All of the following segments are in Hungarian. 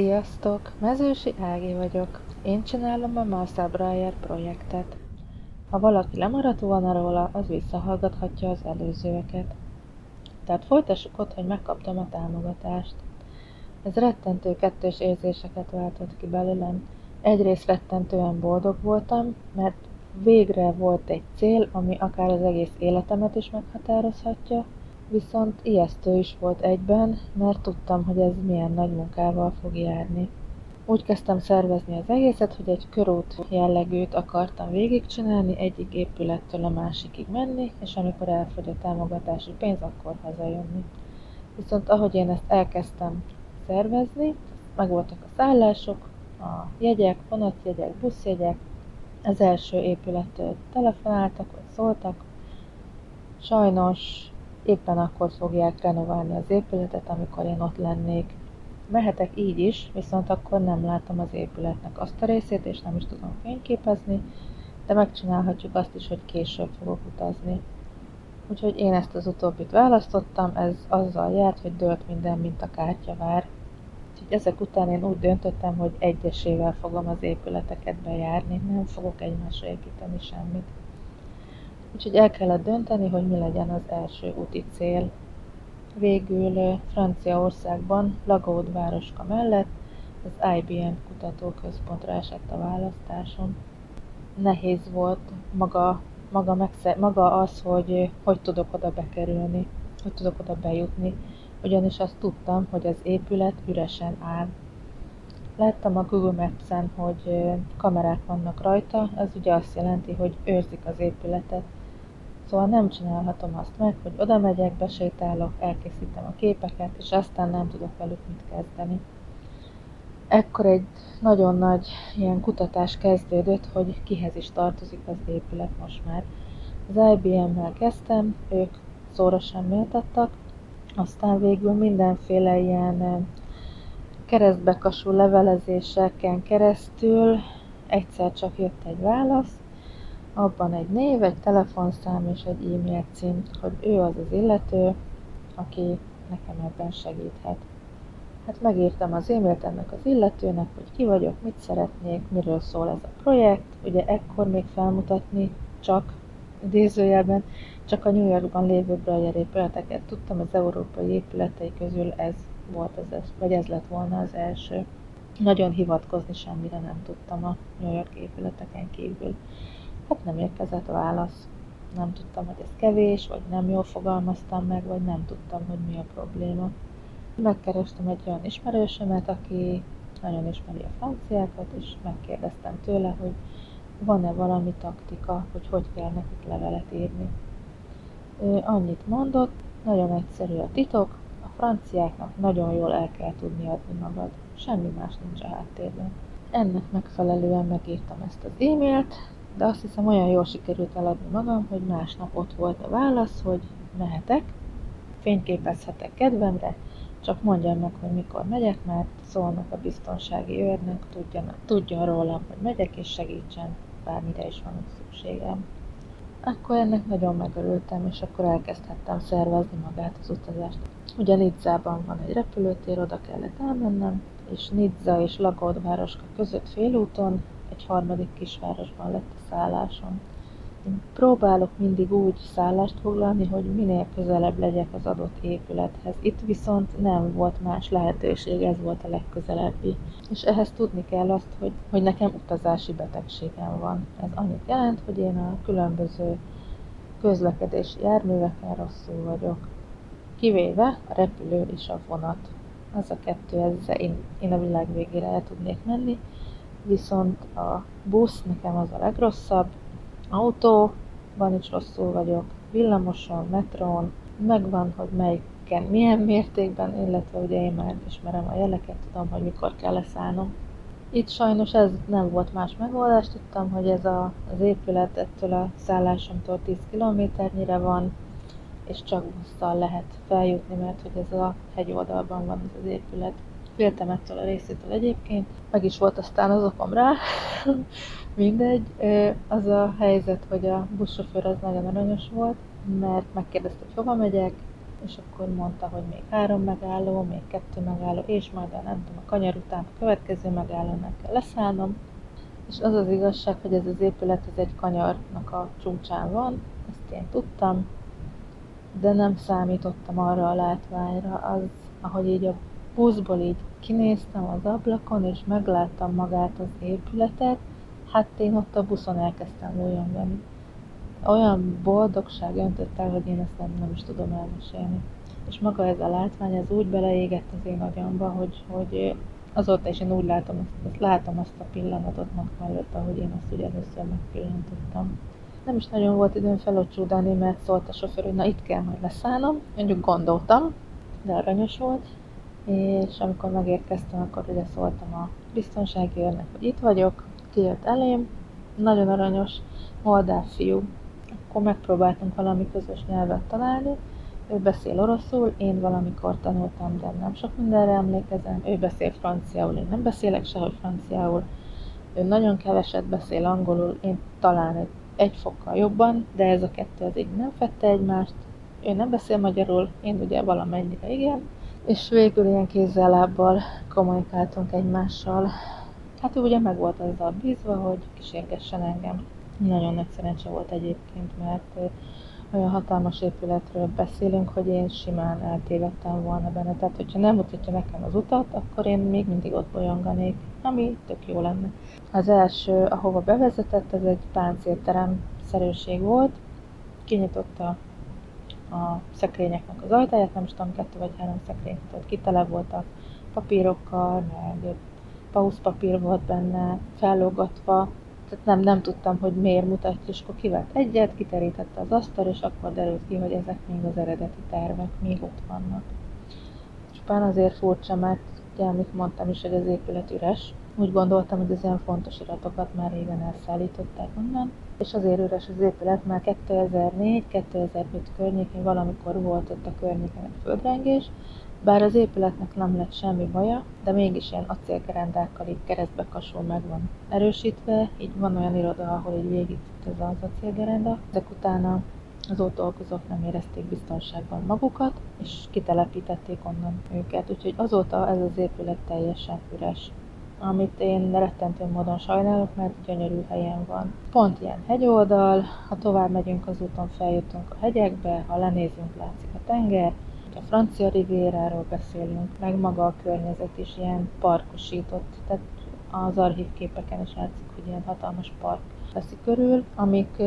Sziasztok! Mezősi Ági vagyok. Én csinálom a Marcel Breyer projektet. Ha valaki lemaradt volna róla, az visszahallgathatja az előzőeket. Tehát folytassuk ott, hogy megkaptam a támogatást. Ez rettentő kettős érzéseket váltott ki belőlem. Egyrészt rettentően boldog voltam, mert végre volt egy cél, ami akár az egész életemet is meghatározhatja, Viszont ijesztő is volt egyben, mert tudtam, hogy ez milyen nagy munkával fog járni. Úgy kezdtem szervezni az egészet, hogy egy körút jellegűt akartam végigcsinálni, egyik épülettől a másikig menni, és amikor elfogy a támogatási pénz, akkor hazajönni. Viszont ahogy én ezt elkezdtem szervezni, megvoltak a szállások, a jegyek, vonatjegyek, buszjegyek, az első épülettől telefonáltak, vagy szóltak. Sajnos éppen akkor fogják renoválni az épületet, amikor én ott lennék. Mehetek így is, viszont akkor nem látom az épületnek azt a részét, és nem is tudom fényképezni, de megcsinálhatjuk azt is, hogy később fogok utazni. Úgyhogy én ezt az utóbbit választottam, ez azzal járt, hogy dölt minden, mint a kártyavár. Úgyhogy ezek után én úgy döntöttem, hogy egyesével fogom az épületeket bejárni, nem fogok egymásra építeni semmit. Úgyhogy el kellett dönteni, hogy mi legyen az első úti cél. Végül Franciaországban, Lagaud városka mellett az IBM kutatóközpontra esett a választásom. Nehéz volt maga, maga, megszer, maga az, hogy hogy tudok oda bekerülni, hogy tudok oda bejutni, ugyanis azt tudtam, hogy az épület üresen áll. Láttam a Google Maps-en, hogy kamerák vannak rajta, ez ugye azt jelenti, hogy őrzik az épületet, Szóval nem csinálhatom azt meg, hogy oda megyek, besétálok, elkészítem a képeket, és aztán nem tudok velük mit kezdeni. Ekkor egy nagyon nagy ilyen kutatás kezdődött, hogy kihez is tartozik az épület most már. Az IBM-mel kezdtem, ők szórosan méltattak, aztán végül mindenféle ilyen keresztbekasú levelezéseken keresztül egyszer csak jött egy válasz, abban egy név, egy telefonszám és egy e-mail cím, hogy ő az az illető, aki nekem ebben segíthet. Hát megírtam az e-mailt ennek az illetőnek, hogy ki vagyok, mit szeretnék, miről szól ez a projekt. Ugye ekkor még felmutatni csak idézőjelben, csak a New Yorkban lévő Breyer épületeket tudtam, az európai épületei közül ez volt, ez, vagy ez lett volna az első. Nagyon hivatkozni semmire nem tudtam a New York épületeken kívül. Hát nem érkezett válasz. Nem tudtam, hogy ez kevés, vagy nem jól fogalmaztam meg, vagy nem tudtam, hogy mi a probléma. Megkerestem egy olyan ismerősömet, aki nagyon ismeri a franciákat, és megkérdeztem tőle, hogy van-e valami taktika, hogy hogy kell nekik levelet írni. Ő annyit mondott, nagyon egyszerű a titok, a franciáknak nagyon jól el kell tudni adni magad, semmi más nincs a háttérben. Ennek megfelelően megírtam ezt az e-mailt, de azt hiszem olyan jól sikerült eladni magam, hogy másnap ott volt a válasz, hogy mehetek, fényképezhetek kedvemre, csak mondjam meg, hogy mikor megyek, mert szólnak a biztonsági őrnek, tudjon, tudjon rólam, hogy megyek, és segítsen, bármire is van szükségem. Akkor ennek nagyon megörültem, és akkor elkezdhettem szervezni magát az utazást. Ugye Nidzában van egy repülőtér, oda kellett elmennem, és Nizza és Lagod városka között félúton egy harmadik kisvárosban lett a szállásom. Én próbálok mindig úgy szállást foglalni, hogy minél közelebb legyek az adott épülethez. Itt viszont nem volt más lehetőség, ez volt a legközelebbi. És ehhez tudni kell azt, hogy, hogy nekem utazási betegségem van. Ez annyit jelent, hogy én a különböző közlekedési járműveken rosszul vagyok. Kivéve a repülő és a vonat. Az a kettő, ezzel én, én a világ végére el tudnék menni, viszont a busz nekem az a legrosszabb, autóban is rosszul vagyok, villamoson, metrón, megvan, hogy melyiken milyen mértékben, illetve ugye én már ismerem a jeleket, tudom, hogy mikor kell leszállnom. Itt sajnos ez nem volt más megoldás, tudtam, hogy ez a, az épület ettől a szállásomtól 10 kilométernyire van, és csak busszal lehet feljutni, mert hogy ez a hegyoldalban van ez az épület. Féltem ettől a részétől egyébként, meg is volt aztán az okom rá, mindegy. Az a helyzet, hogy a buszsofőr az nagyon aranyos volt, mert megkérdezte, hogy hova megyek, és akkor mondta, hogy még három megálló, még kettő megálló, és majd a nem tudom, a kanyar után a következő megállónak kell leszállnom. És az az igazság, hogy ez az épület ez egy kanyarnak a csúcsán van, ezt én tudtam, de nem számítottam arra a látványra, az, ahogy így a buszból így kinéztem az ablakon, és megláttam magát az épületet, hát én ott a buszon elkezdtem újongani. Olyan boldogság öntött el, hogy én ezt nem, nem is tudom elmesélni. És maga ez a látvány, ez úgy beleégett az én agyamba, hogy, hogy azóta is én úgy látom, azt, látom azt a pillanatot mag mellett, ahogy én azt ugye először megpillantottam. Nem is nagyon volt időm felocsúdani, mert szólt a sofőr, hogy na itt kell majd leszállnom. Mondjuk gondoltam, de aranyos volt. És amikor megérkeztem, akkor ugye szóltam a biztonsági őrnek, hogy itt vagyok, kijött elém, nagyon aranyos, moldáv fiú. Akkor megpróbáltunk valami közös nyelvet találni, ő beszél oroszul, én valamikor tanultam, de nem sok mindenre emlékezem. Ő beszél franciául, én nem beszélek sehogy franciául. Ő nagyon keveset beszél angolul, én talán egy, egy fokkal jobban, de ez a kettő az így nem fette egymást. Ő nem beszél magyarul, én ugye valamennyire igen. És végül ilyen kézzel-lábbal kommunikáltunk egymással. Hát ő ugye meg volt azzal bízva, hogy kísérgessen engem. Nagyon nagy szerencse volt egyébként, mert olyan hatalmas épületről beszélünk, hogy én simán eltévedtem volna benne. Tehát, hogyha nem mutatja nekem az utat, akkor én még mindig ott bolyonganék, ami tök jó lenne. Az első, ahova bevezetett, ez egy páncélterem szerűség volt. Kinyitotta a szekrényeknek az ajtaját, nem is tudom, kettő vagy három szekrény volt, kitele voltak papírokkal, meg pauszpapír volt benne, fellógatva, tehát nem, nem tudtam, hogy miért mutatja, és akkor kivett egyet, kiterítette az asztal, és akkor derült ki, hogy ezek még az eredeti tervek, még ott vannak. Csupán azért furcsa, mert ugye, amit mondtam is, hogy az épület üres. Úgy gondoltam, hogy az ilyen fontos iratokat már régen elszállították onnan, és azért üres az épület, mert 2004-2005 környékén valamikor volt ott a környéken egy földrengés, bár az épületnek nem lett semmi baja, de mégis ilyen acélkerendákkal így keresztbe kasul meg van erősítve, így van olyan iroda, ahol így végig ez az acélgerenda, de utána az ott dolgozók nem érezték biztonságban magukat, és kitelepítették onnan őket, úgyhogy azóta ez az épület teljesen üres amit én rettentő módon sajnálok, mert gyönyörű helyen van. Pont ilyen hegyoldal, ha tovább megyünk az úton, feljutunk a hegyekbe, ha lenézünk, látszik a tenger, a francia rivéráról beszélünk, meg maga a környezet is ilyen parkosított, tehát az archívképeken is látszik, hogy ilyen hatalmas park veszi körül, amik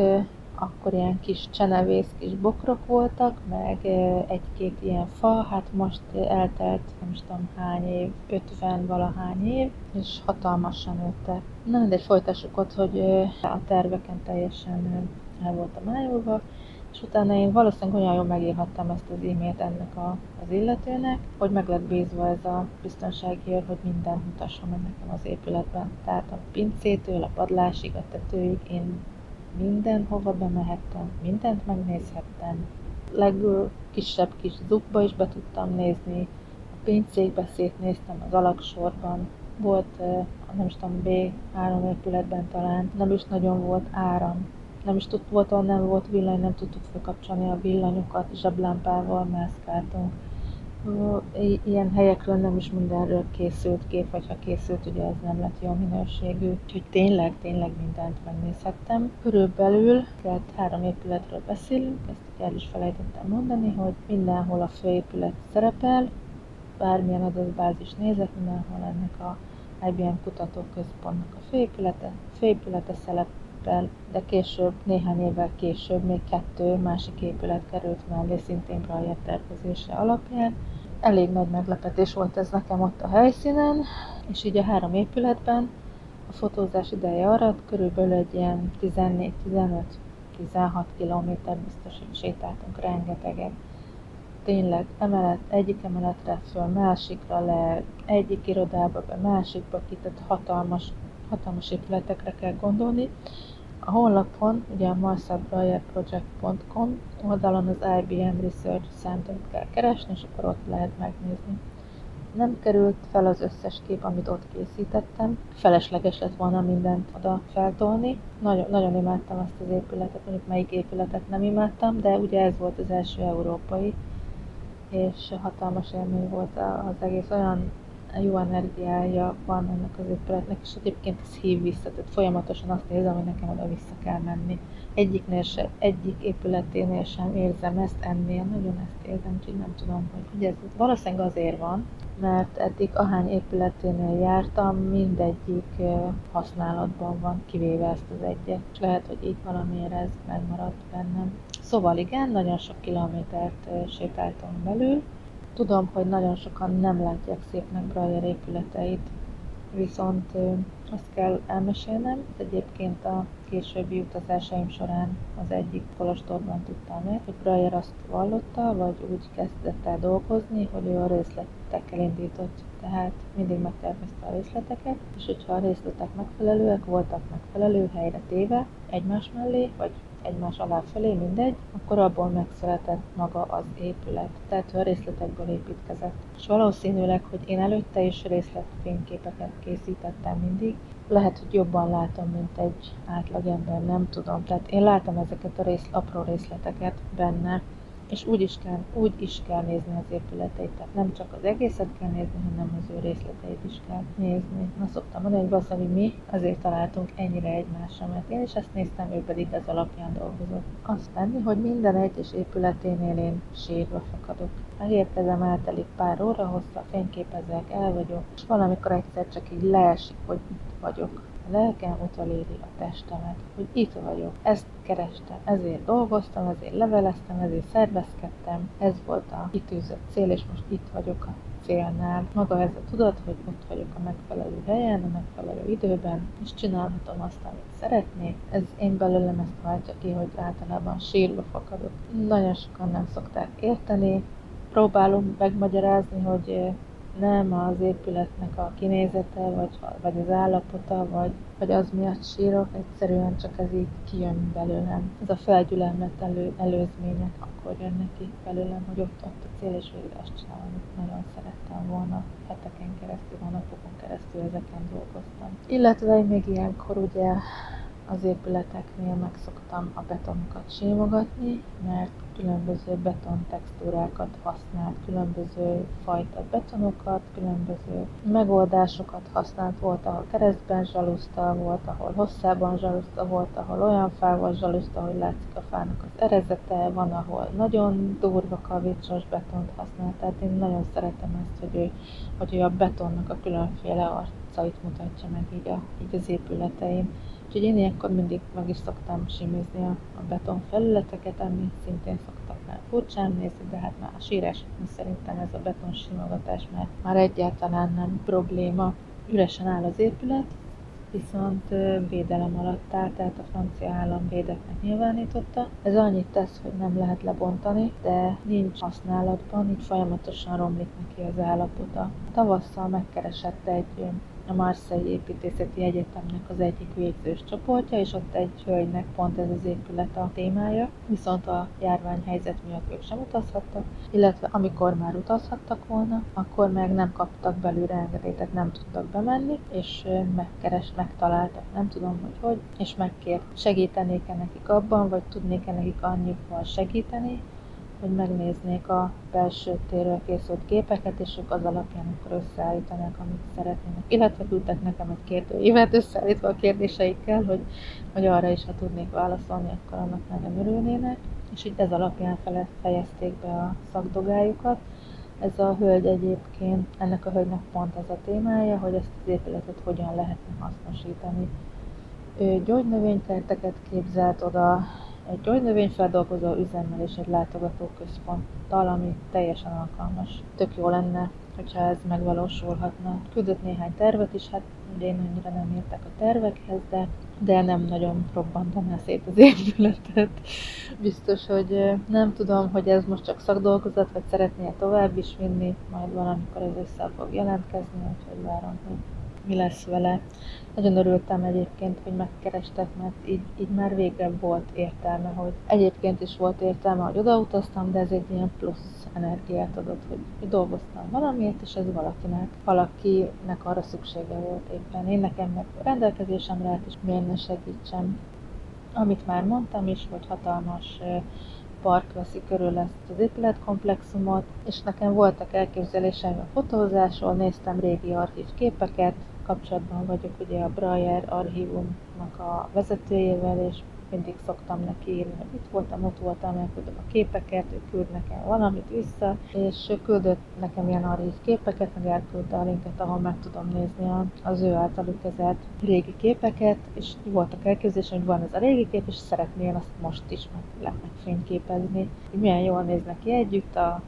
akkor ilyen kis csenevész kis bokrok voltak, meg egy-két ilyen fa, hát most eltelt nem is tudom hány év, 50 valahány év, és hatalmasan nőttek. Na, de folytassuk ott, hogy a terveken teljesen el voltam ájulva, és utána én valószínűleg olyan jól megírhattam ezt az e-mailt ennek a, az illetőnek, hogy meg lett bízva ez a biztonsági őr, hogy mindent mutasson meg nekem az épületben. Tehát a pincétől, a padlásig, a tetőig én mindenhova bemehettem, mindent megnézhettem. Legkisebb kis zukba is be tudtam nézni, a pincékbe szétnéztem az alaksorban, volt, nem is tudom, B3 épületben talán, nem is nagyon volt áram, nem is tudtuk, volt, nem volt villany, nem tudtuk felkapcsolni a villanyokat, zseblámpával mászkáltunk. Ilyen helyekről nem is mindenről készült kép, vagy ha készült, ugye ez nem lett jó minőségű. Úgyhogy tényleg, tényleg mindent megnézhettem. Körülbelül, tehát három épületről beszélünk, ezt el is felejtettem mondani, hogy mindenhol a főépület szerepel, bármilyen adatbázis nézek, mindenhol ennek a IBM kutatóközpontnak a főépülete, főépülete szerepel, szerepel, de később, néhány évvel később még kettő másik épület került mellé, szintén Braille tervezése alapján. Elég nagy meglepetés volt ez nekem ott a helyszínen, és így a három épületben a fotózás ideje alatt körülbelül egy ilyen 14-15 16 kilométer biztos, hogy sétáltunk rengeteget. Tényleg emelet, egyik emeletre föl, másikra le, egyik irodába be, másikba ki, tehát hatalmas, hatalmas épületekre kell gondolni, a honlapon, ugye a marcelbreuerproject.com oldalon az IBM Research center kell keresni, és akkor ott lehet megnézni. Nem került fel az összes kép, amit ott készítettem. Felesleges lett volna mindent oda feltolni. Nagyon, nagyon imádtam azt az épületet, mondjuk melyik épületet nem imádtam, de ugye ez volt az első európai és hatalmas élmény volt az egész, olyan jó energiája van ennek az épületnek, és egyébként ez hív vissza, tehát folyamatosan azt érzem, hogy nekem oda vissza kell menni. Egyiknél se, egyik épületénél sem érzem ezt, ennél nagyon ezt érzem, úgyhogy nem tudom, hogy, hogy ez valószínűleg azért van, mert eddig ahány épületénél jártam, mindegyik használatban van, kivéve ezt az egyet, és lehet, hogy így valamiért ez megmaradt bennem. Szóval igen, nagyon sok kilométert sétáltam belül, Tudom, hogy nagyon sokan nem látják szépnek Brailler épületeit, viszont azt kell elmesélnem, egyébként a későbbi utazásaim során az egyik kolostorban tudtam meg, hogy Brailler azt vallotta, vagy úgy kezdett el dolgozni, hogy ő a részletekkel indított. Tehát mindig megtervezte a részleteket, és hogyha a részletek megfelelőek voltak megfelelő helyre téve, egymás mellé, vagy egymás alá felé, mindegy, akkor abból megszületett maga az épület. Tehát a részletekből építkezett. És valószínűleg, hogy én előtte is részletfényképeket készítettem mindig, lehet, hogy jobban látom, mint egy átlagember, nem tudom. Tehát én látom ezeket a rész, apró részleteket benne, és úgy is, kell, úgy is kell nézni az épületeit, tehát nem csak az egészet kell nézni, hanem az ő részleteit is kell nézni. Na szoktam mondani, hogy hogy mi azért találtunk ennyire egymásra, mert én is ezt néztem, ő pedig ez alapján dolgozott. Azt tenni, hogy minden egyes épületénél én sírva fakadok. Megérkezem, eltelik pár óra hossza, fényképezek, el vagyok, és valamikor egyszer csak így leesik, hogy itt vagyok a lelkem utoléri a testemet, hogy itt vagyok, ezt kerestem, ezért dolgoztam, ezért leveleztem, ezért szervezkedtem, ez volt a kitűzött cél, és most itt vagyok a célnál. Maga ez a tudat, hogy ott vagyok a megfelelő helyen, a megfelelő időben, és csinálhatom azt, amit szeretnék. Ez én belőlem ezt váltja ki, hogy általában sírva fakadok. Nagyon sokan nem szokták érteni, próbálom megmagyarázni, hogy nem az épületnek a kinézete, vagy, vagy az állapota, vagy, vagy az miatt sírok, egyszerűen csak ez így kijön belőlem. Ez a felgyülemlet elő, előzmények akkor jön neki belőlem, hogy ott, ott a cél, és végre azt csinálom, amit nagyon szerettem volna. Heteken keresztül, hónapokon keresztül ezeken dolgoztam. Illetve még ilyenkor ugye az épületeknél megszoktam a betonokat simogatni, mert különböző beton textúrákat használt, különböző fajta betonokat, különböző megoldásokat használt. Volt, ahol keresztben zsaluszta, volt, ahol hosszában zsaluszta, volt, ahol olyan fával zsaluszta, hogy látszik a fának az erezete, van, ahol nagyon durva kavicsos betont használt. Tehát én nagyon szeretem ezt, hogy ő, hogy ő a betonnak a különféle arcait mutatja meg így, a, így az épületeim. Úgyhogy én ilyenkor mindig meg is szoktam simizni a, a beton felületeket, ami szintén szoktak már furcsán nézni, de hát már a sírás szerintem ez a beton simogatás már, már egyáltalán nem probléma. Üresen áll az épület, viszont védelem alatt áll, tehát a francia állam védetnek nyilvánította. Ez annyit tesz, hogy nem lehet lebontani, de nincs használatban, így folyamatosan romlik neki az állapota. Tavasszal megkeresett egy a Marseille Építészeti Egyetemnek az egyik végzős csoportja, és ott egy hölgynek pont ez az épület a témája, viszont a járványhelyzet miatt ők sem utazhattak, illetve amikor már utazhattak volna, akkor meg nem kaptak belőle engedélyt, tehát nem tudtak bemenni, és megkeres, megtaláltak, nem tudom, hogy hogy, és megkért, segítenék-e nekik abban, vagy tudnék-e nekik annyival segíteni, hogy megnéznék a belső térről készült képeket, és ők az alapján akkor összeállítanak, amit szeretnének. Illetve küldtek nekem egy kérdőívet összeállítva a kérdéseikkel, hogy, hogy arra is, ha tudnék válaszolni, akkor annak nagyon örülnének. És így ez alapján fejezték be a szakdogájukat. Ez a hölgy egyébként, ennek a hölgynek pont ez a témája, hogy ezt az épületet hogyan lehetne hasznosítani. Ő gyógynövénykerteket képzelt oda, egy gyógynövényfeldolgozó üzemmel és egy látogatóközponttal, ami teljesen alkalmas. Tök jó lenne, hogyha ez megvalósulhatna. Küldött néhány tervet is, hát én annyira nem értek a tervekhez, de, de nem nagyon robbantaná szét az épületet. Biztos, hogy nem tudom, hogy ez most csak szakdolgozat, vagy szeretné tovább is vinni, majd valamikor ez össze fog jelentkezni, úgyhogy várom, hogy mi lesz vele. Nagyon örültem egyébként, hogy megkerestek, mert így, így már végre volt értelme, hogy egyébként is volt értelme, hogy odautaztam, de ez egy ilyen plusz energiát adott, hogy, dolgoztam valamiért, és ez valakinek, valakinek arra szüksége volt éppen. Én nekem meg rendelkezésemre állt, és miért ne segítsem. Amit már mondtam is, hogy hatalmas park veszi körül ezt az épületkomplexumot, és nekem voltak elképzeléseim a fotózásról, néztem régi archív képeket, kapcsolatban vagyok ugye a Breyer archívumnak a vezetőjével, és mindig szoktam neki írni, hogy itt voltam, ott voltam, elküldöm a képeket, ő küld nekem valamit vissza, és küldött nekem ilyen archív képeket, meg elküldte a linket, ahol meg tudom nézni az ő általuk kezelt régi képeket, és voltak elképzelések, hogy van ez a régi kép, és szeretném azt most is meg, megfényképezni, hogy milyen jól néznek ki együtt a,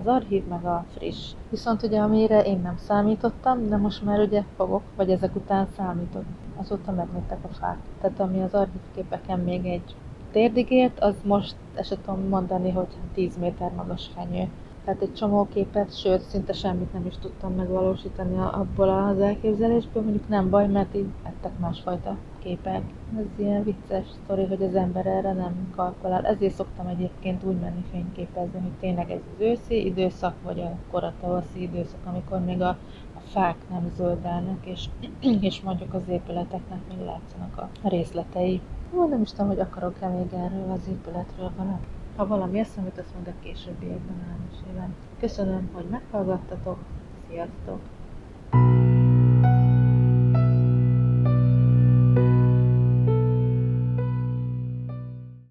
az archív, meg a friss. Viszont ugye amire én nem számítottam, de most már ugye fogok, vagy ezek után számítok. Azóta megnőttek a fák. Tehát ami az archívképeken még egy térdig ért, az most esetem mondani, hogy 10 méter magas fenyő. Tehát egy csomó képet, sőt, szinte semmit nem is tudtam megvalósítani abból az elképzelésből, mondjuk nem baj, mert így ettek másfajta képek. Ez ilyen vicces sztori, hogy az ember erre nem kalkulál. Ezért szoktam egyébként úgy menni fényképezni, hogy tényleg ez az őszi időszak, vagy a koratavaszi időszak, amikor még a, a fák nem zöldelnek, és, és mondjuk az épületeknek még látszanak a részletei. Ó, nem is tudom, hogy akarok-e még erről az épületről valamit. Ha valami eszembe jut, azt majd a későbbiekben elmesélem. Köszönöm, hogy meghallgattatok. Sziasztok!